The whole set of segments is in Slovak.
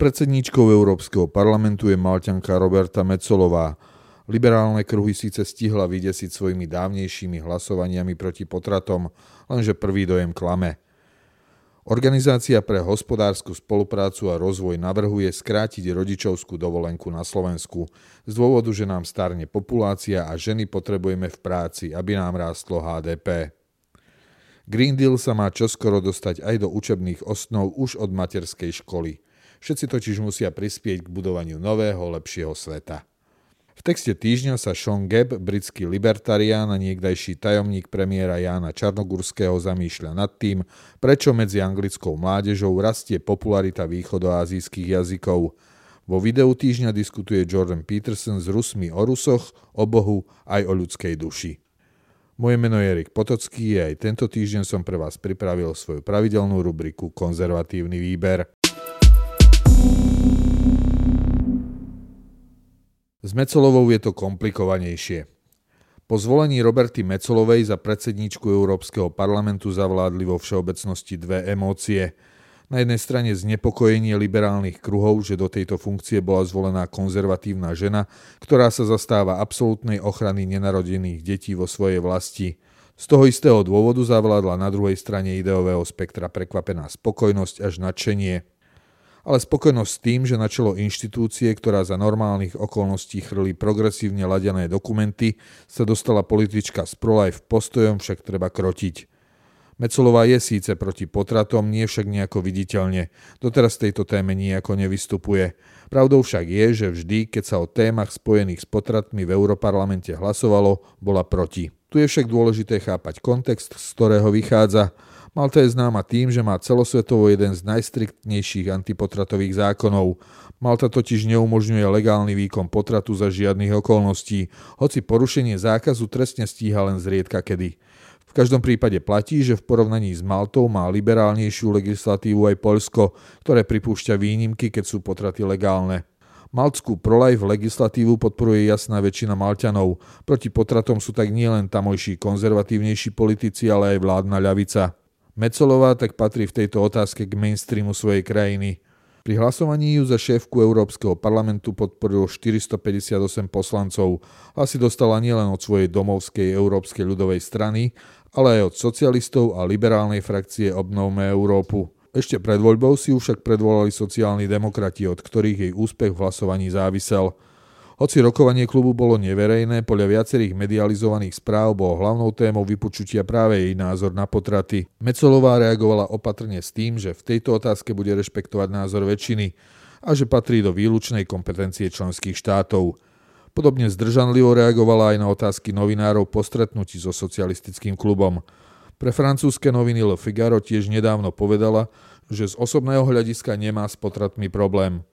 Spolupredsedníčkou Európskeho parlamentu je Malťanka Roberta Mecolová. Liberálne kruhy síce stihla vydesiť svojimi dávnejšími hlasovaniami proti potratom, lenže prvý dojem klame. Organizácia pre hospodárskú spoluprácu a rozvoj navrhuje skrátiť rodičovskú dovolenku na Slovensku z dôvodu, že nám starne populácia a ženy potrebujeme v práci, aby nám rástlo HDP. Green Deal sa má čoskoro dostať aj do učebných osnov už od materskej školy. Všetci totiž musia prispieť k budovaniu nového, lepšieho sveta. V texte týždňa sa Sean Gebb, britský libertarián a niekdajší tajomník premiéra Jána Čarnogurského zamýšľa nad tým, prečo medzi anglickou mládežou rastie popularita východoazijských jazykov. Vo videu týždňa diskutuje Jordan Peterson s Rusmi o Rusoch, o Bohu aj o ľudskej duši. Moje meno je Erik Potocký a aj tento týždeň som pre vás pripravil svoju pravidelnú rubriku Konzervatívny výber. S Mecolovou je to komplikovanejšie. Po zvolení Roberty Mecolovej za predsedníčku Európskeho parlamentu zavládli vo všeobecnosti dve emócie – na jednej strane znepokojenie liberálnych kruhov, že do tejto funkcie bola zvolená konzervatívna žena, ktorá sa zastáva absolútnej ochrany nenarodených detí vo svojej vlasti. Z toho istého dôvodu zavládla na druhej strane ideového spektra prekvapená spokojnosť až nadšenie. Ale spokojnosť s tým, že na čelo inštitúcie, ktorá za normálnych okolností chrli progresívne ladené dokumenty, sa dostala politička s pro-life postojom však treba krotiť. Mecolová je síce proti potratom, nie však nejako viditeľne. Doteraz tejto téme nejako nevystupuje. Pravdou však je, že vždy, keď sa o témach spojených s potratmi v Europarlamente hlasovalo, bola proti. Tu je však dôležité chápať kontext, z ktorého vychádza. Malta je známa tým, že má celosvetovo jeden z najstriktnejších antipotratových zákonov. Malta totiž neumožňuje legálny výkon potratu za žiadnych okolností, hoci porušenie zákazu trestne stíha len zriedka kedy. V každom prípade platí, že v porovnaní s Maltou má liberálnejšiu legislatívu aj Poľsko, ktoré pripúšťa výnimky, keď sú potraty legálne. Maltskú prolife legislatívu podporuje jasná väčšina Malťanov. Proti potratom sú tak nielen tamojší konzervatívnejší politici, ale aj vládna ľavica. Mecolová tak patrí v tejto otázke k mainstreamu svojej krajiny. Pri hlasovaní ju za šéfku Európskeho parlamentu podporilo 458 poslancov. Asi dostala nielen od svojej domovskej Európskej ľudovej strany, ale aj od socialistov a liberálnej frakcie Obnovme Európu. Ešte pred voľbou si ju však predvolali sociálni demokrati, od ktorých jej úspech v hlasovaní závisel. Hoci rokovanie klubu bolo neverejné, podľa viacerých medializovaných správ bolo hlavnou témou vypočutia práve jej názor na potraty. Mecolová reagovala opatrne s tým, že v tejto otázke bude rešpektovať názor väčšiny a že patrí do výlučnej kompetencie členských štátov. Podobne zdržanlivo reagovala aj na otázky novinárov po stretnutí so socialistickým klubom. Pre francúzske noviny Le Figaro tiež nedávno povedala, že z osobného hľadiska nemá s potratmi problém.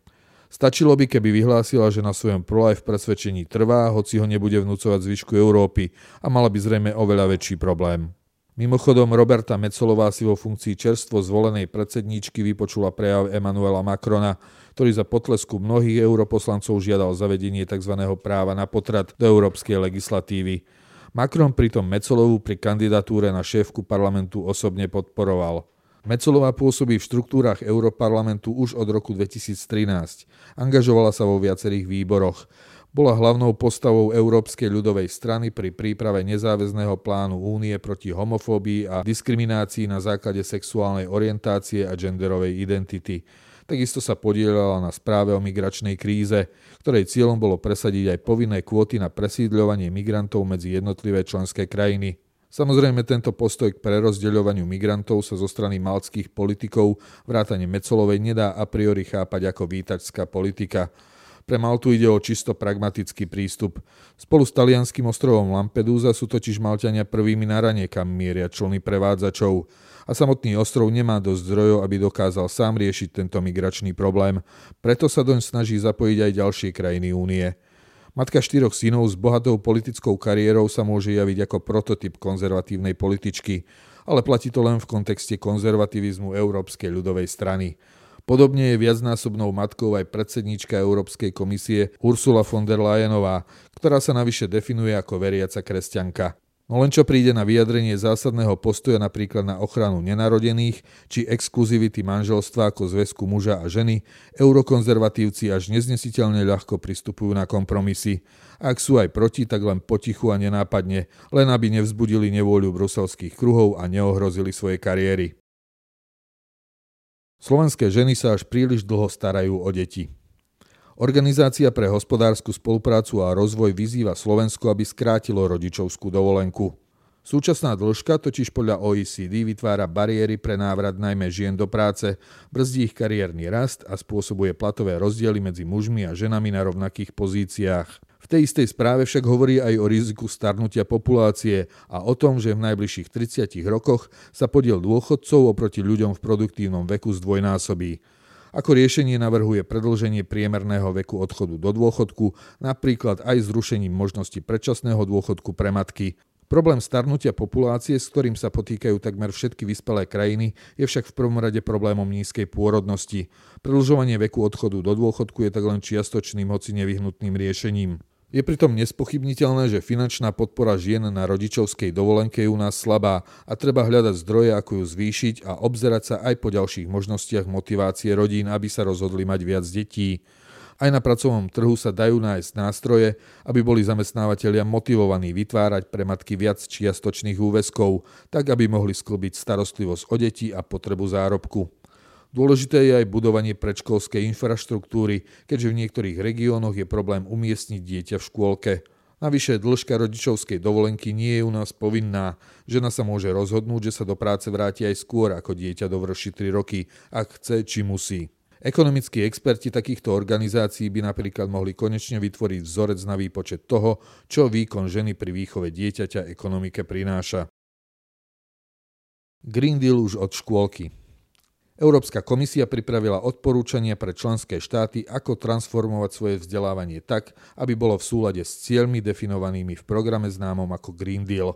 Stačilo by, keby vyhlásila, že na svojom pro-life presvedčení trvá, hoci ho nebude vnúcovať zvyšku Európy a mala by zrejme oveľa väčší problém. Mimochodom, Roberta Mecolová si vo funkcii čerstvo zvolenej predsedníčky vypočula prejav Emanuela Macrona, ktorý za potlesku mnohých europoslancov žiadal zavedenie tzv. práva na potrat do európskej legislatívy. Macron pritom Mecolovú pri kandidatúre na šéfku parlamentu osobne podporoval. Mecolová pôsobí v štruktúrach Európarlamentu už od roku 2013. Angažovala sa vo viacerých výboroch. Bola hlavnou postavou Európskej ľudovej strany pri príprave nezáväzného plánu únie proti homofóbii a diskriminácii na základe sexuálnej orientácie a genderovej identity. Takisto sa podielala na správe o migračnej kríze, ktorej cieľom bolo presadiť aj povinné kvóty na presídľovanie migrantov medzi jednotlivé členské krajiny. Samozrejme, tento postoj k prerozdeľovaniu migrantov sa zo strany malckých politikov vrátane Mecolovej nedá a priori chápať ako výtačská politika. Pre Maltu ide o čisto pragmatický prístup. Spolu s talianským ostrovom Lampedusa sú totiž Malťania prvými na rane, kam mieria člny prevádzačov. A samotný ostrov nemá dosť zdrojov, aby dokázal sám riešiť tento migračný problém. Preto sa doň snaží zapojiť aj ďalšie krajiny únie. Matka štyroch synov s bohatou politickou kariérou sa môže javiť ako prototyp konzervatívnej političky, ale platí to len v kontexte konzervativizmu Európskej ľudovej strany. Podobne je viacnásobnou matkou aj predsednička Európskej komisie Ursula von der Leyenová, ktorá sa navyše definuje ako veriaca kresťanka. No len čo príde na vyjadrenie zásadného postoja napríklad na ochranu nenarodených či exkluzivity manželstva ako zväzku muža a ženy, eurokonzervatívci až neznesiteľne ľahko pristupujú na kompromisy. Ak sú aj proti, tak len potichu a nenápadne, len aby nevzbudili nevôľu bruselských kruhov a neohrozili svoje kariéry. Slovenské ženy sa až príliš dlho starajú o deti. Organizácia pre hospodárskú spoluprácu a rozvoj vyzýva Slovensko, aby skrátilo rodičovskú dovolenku. Súčasná dĺžka totiž podľa OECD vytvára bariéry pre návrat najmä žien do práce, brzdí ich kariérny rast a spôsobuje platové rozdiely medzi mužmi a ženami na rovnakých pozíciách. V tej istej správe však hovorí aj o riziku starnutia populácie a o tom, že v najbližších 30 rokoch sa podiel dôchodcov oproti ľuďom v produktívnom veku zdvojnásobí. Ako riešenie navrhuje predlženie priemerného veku odchodu do dôchodku, napríklad aj zrušením možnosti predčasného dôchodku pre matky. Problém starnutia populácie, s ktorým sa potýkajú takmer všetky vyspelé krajiny, je však v prvom rade problémom nízkej pôrodnosti. Predlžovanie veku odchodu do dôchodku je tak len čiastočným, hoci nevyhnutným riešením. Je pritom nespochybniteľné, že finančná podpora žien na rodičovskej dovolenke je u nás slabá a treba hľadať zdroje, ako ju zvýšiť a obzerať sa aj po ďalších možnostiach motivácie rodín, aby sa rozhodli mať viac detí. Aj na pracovnom trhu sa dajú nájsť nástroje, aby boli zamestnávateľia motivovaní vytvárať pre matky viac čiastočných úväzkov, tak aby mohli sklbiť starostlivosť o deti a potrebu zárobku. Dôležité je aj budovanie predškolskej infraštruktúry, keďže v niektorých regiónoch je problém umiestniť dieťa v škôlke. Navyše dĺžka rodičovskej dovolenky nie je u nás povinná. Žena sa môže rozhodnúť, že sa do práce vráti aj skôr, ako dieťa dovrší 3 roky, ak chce či musí. Ekonomickí experti takýchto organizácií by napríklad mohli konečne vytvoriť vzorec na výpočet toho, čo výkon ženy pri výchove dieťaťa ekonomike prináša. Green Deal už od škôlky. Európska komisia pripravila odporúčania pre členské štáty, ako transformovať svoje vzdelávanie tak, aby bolo v súlade s cieľmi definovanými v programe známom ako Green Deal.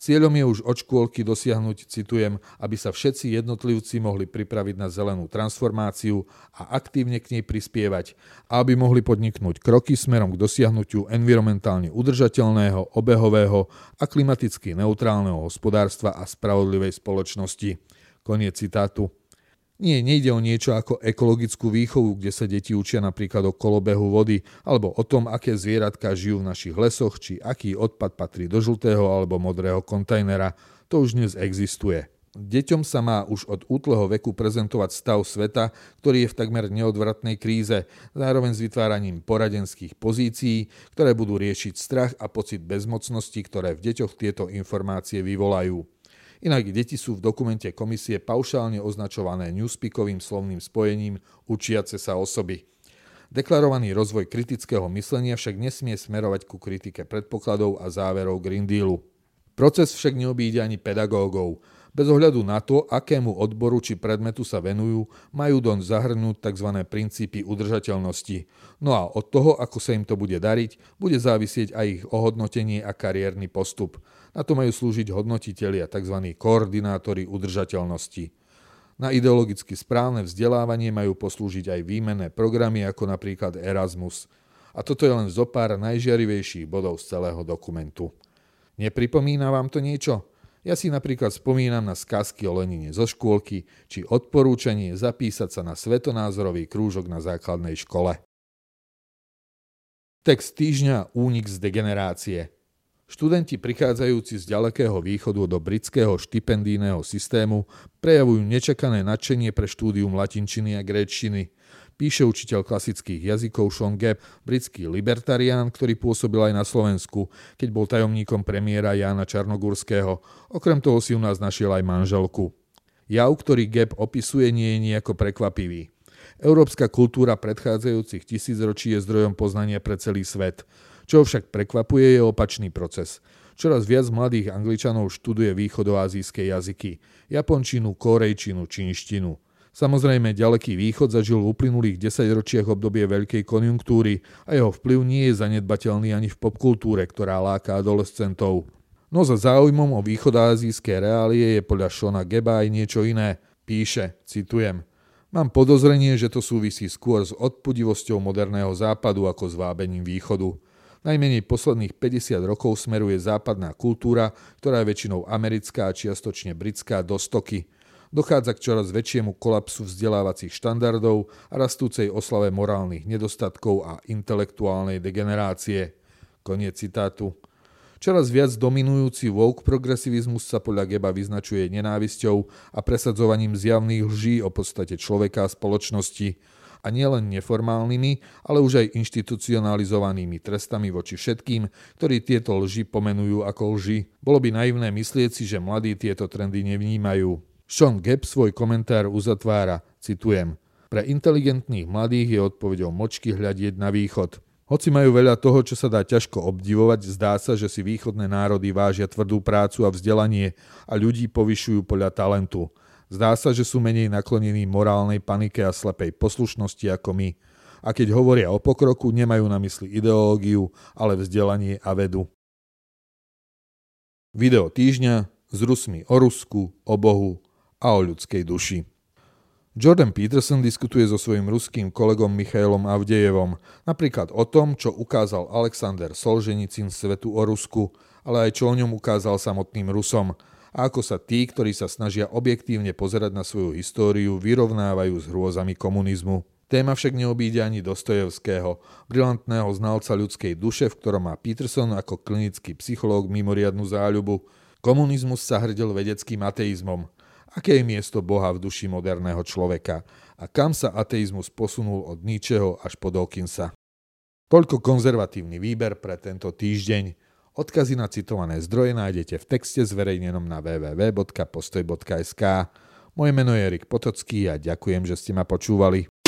Cieľom je už od škôlky dosiahnuť, citujem, aby sa všetci jednotlivci mohli pripraviť na zelenú transformáciu a aktívne k nej prispievať aby mohli podniknúť kroky smerom k dosiahnutiu environmentálne udržateľného, obehového a klimaticky neutrálneho hospodárstva a spravodlivej spoločnosti. Koniec citátu. Nie, nejde o niečo ako ekologickú výchovu, kde sa deti učia napríklad o kolobehu vody, alebo o tom, aké zvieratka žijú v našich lesoch, či aký odpad patrí do žltého alebo modrého kontajnera. To už dnes existuje. Deťom sa má už od útleho veku prezentovať stav sveta, ktorý je v takmer neodvratnej kríze, zároveň s vytváraním poradenských pozícií, ktoré budú riešiť strach a pocit bezmocnosti, ktoré v deťoch tieto informácie vyvolajú. Inak deti sú v dokumente komisie paušálne označované newspeakovým slovným spojením učiace sa osoby. Deklarovaný rozvoj kritického myslenia však nesmie smerovať ku kritike predpokladov a záverov Green Dealu. Proces však neobíde ani pedagógov. Bez ohľadu na to, akému odboru či predmetu sa venujú, majú doň zahrnúť tzv. princípy udržateľnosti. No a od toho, ako sa im to bude dariť, bude závisieť aj ich ohodnotenie a kariérny postup. Na to majú slúžiť hodnotitelia, tzv. koordinátori udržateľnosti. Na ideologicky správne vzdelávanie majú poslúžiť aj výmenné programy ako napríklad Erasmus. A toto je len zo pár najžiarivejších bodov z celého dokumentu. Nepripomína vám to niečo? Ja si napríklad spomínam na skazky o Lenine zo škôlky či odporúčanie zapísať sa na svetonázorový krúžok na základnej škole. Text týždňa Únik z degenerácie. Študenti prichádzajúci z ďalekého východu do britského štipendijného systému prejavujú nečakané nadšenie pre štúdium latinčiny a gréčtiny – píše učiteľ klasických jazykov Sean Gap, britský libertarián, ktorý pôsobil aj na Slovensku, keď bol tajomníkom premiéra Jána Čarnogurského. Okrem toho si u nás našiel aj manželku. Jav, ktorý Gap opisuje, nie je nejako prekvapivý. Európska kultúra predchádzajúcich tisícročí je zdrojom poznania pre celý svet. Čo však prekvapuje je opačný proces. Čoraz viac mladých Angličanov študuje východoazijské jazyky. Japončinu, korejčinu, čínštinu. Samozrejme, ďaleký východ zažil v uplynulých desaťročiach obdobie veľkej konjunktúry a jeho vplyv nie je zanedbateľný ani v popkultúre, ktorá láka adolescentov. No za záujmom o východázijské reálie je podľa Šona Geba aj niečo iné. Píše, citujem, Mám podozrenie, že to súvisí skôr s odpudivosťou moderného západu ako s vábením východu. Najmenej posledných 50 rokov smeruje západná kultúra, ktorá je väčšinou americká a čiastočne britská, do stoky. Dochádza k čoraz väčšiemu kolapsu vzdelávacích štandardov a rastúcej oslave morálnych nedostatkov a intelektuálnej degenerácie. Koniec citátu. Čoraz viac dominujúci woke progresivizmus sa podľa Geba vyznačuje nenávisťou a presadzovaním zjavných lží o podstate človeka a spoločnosti a nielen neformálnymi, ale už aj inštitucionalizovanými trestami voči všetkým, ktorí tieto lži pomenujú ako lži. Bolo by naivné myslieť si, že mladí tieto trendy nevnímajú. Sean Gebb svoj komentár uzatvára, citujem, pre inteligentných mladých je odpovedou močky hľadieť na východ. Hoci majú veľa toho, čo sa dá ťažko obdivovať, zdá sa, že si východné národy vážia tvrdú prácu a vzdelanie a ľudí povyšujú podľa talentu. Zdá sa, že sú menej naklonení morálnej panike a slepej poslušnosti ako my. A keď hovoria o pokroku, nemajú na mysli ideológiu, ale vzdelanie a vedu. Video týždňa s Rusmi o Rusku, o Bohu a o ľudskej duši. Jordan Peterson diskutuje so svojím ruským kolegom Michailom Avdejevom napríklad o tom, čo ukázal Alexander Solženicin svetu o Rusku, ale aj čo o ňom ukázal samotným Rusom – a ako sa tí, ktorí sa snažia objektívne pozerať na svoju históriu, vyrovnávajú s hrôzami komunizmu. Téma však neobíde ani Dostojevského, brilantného znalca ľudskej duše, v ktorom má Peterson ako klinický psychológ mimoriadnu záľubu. Komunizmus sa hrdil vedeckým ateizmom. Aké je miesto Boha v duši moderného človeka? A kam sa ateizmus posunul od Nietzscheho až po Dawkinsa? Toľko konzervatívny výber pre tento týždeň. Odkazy na citované zdroje nájdete v texte zverejnenom na www.postoj.sk. Moje meno je Erik Potocký a ďakujem, že ste ma počúvali.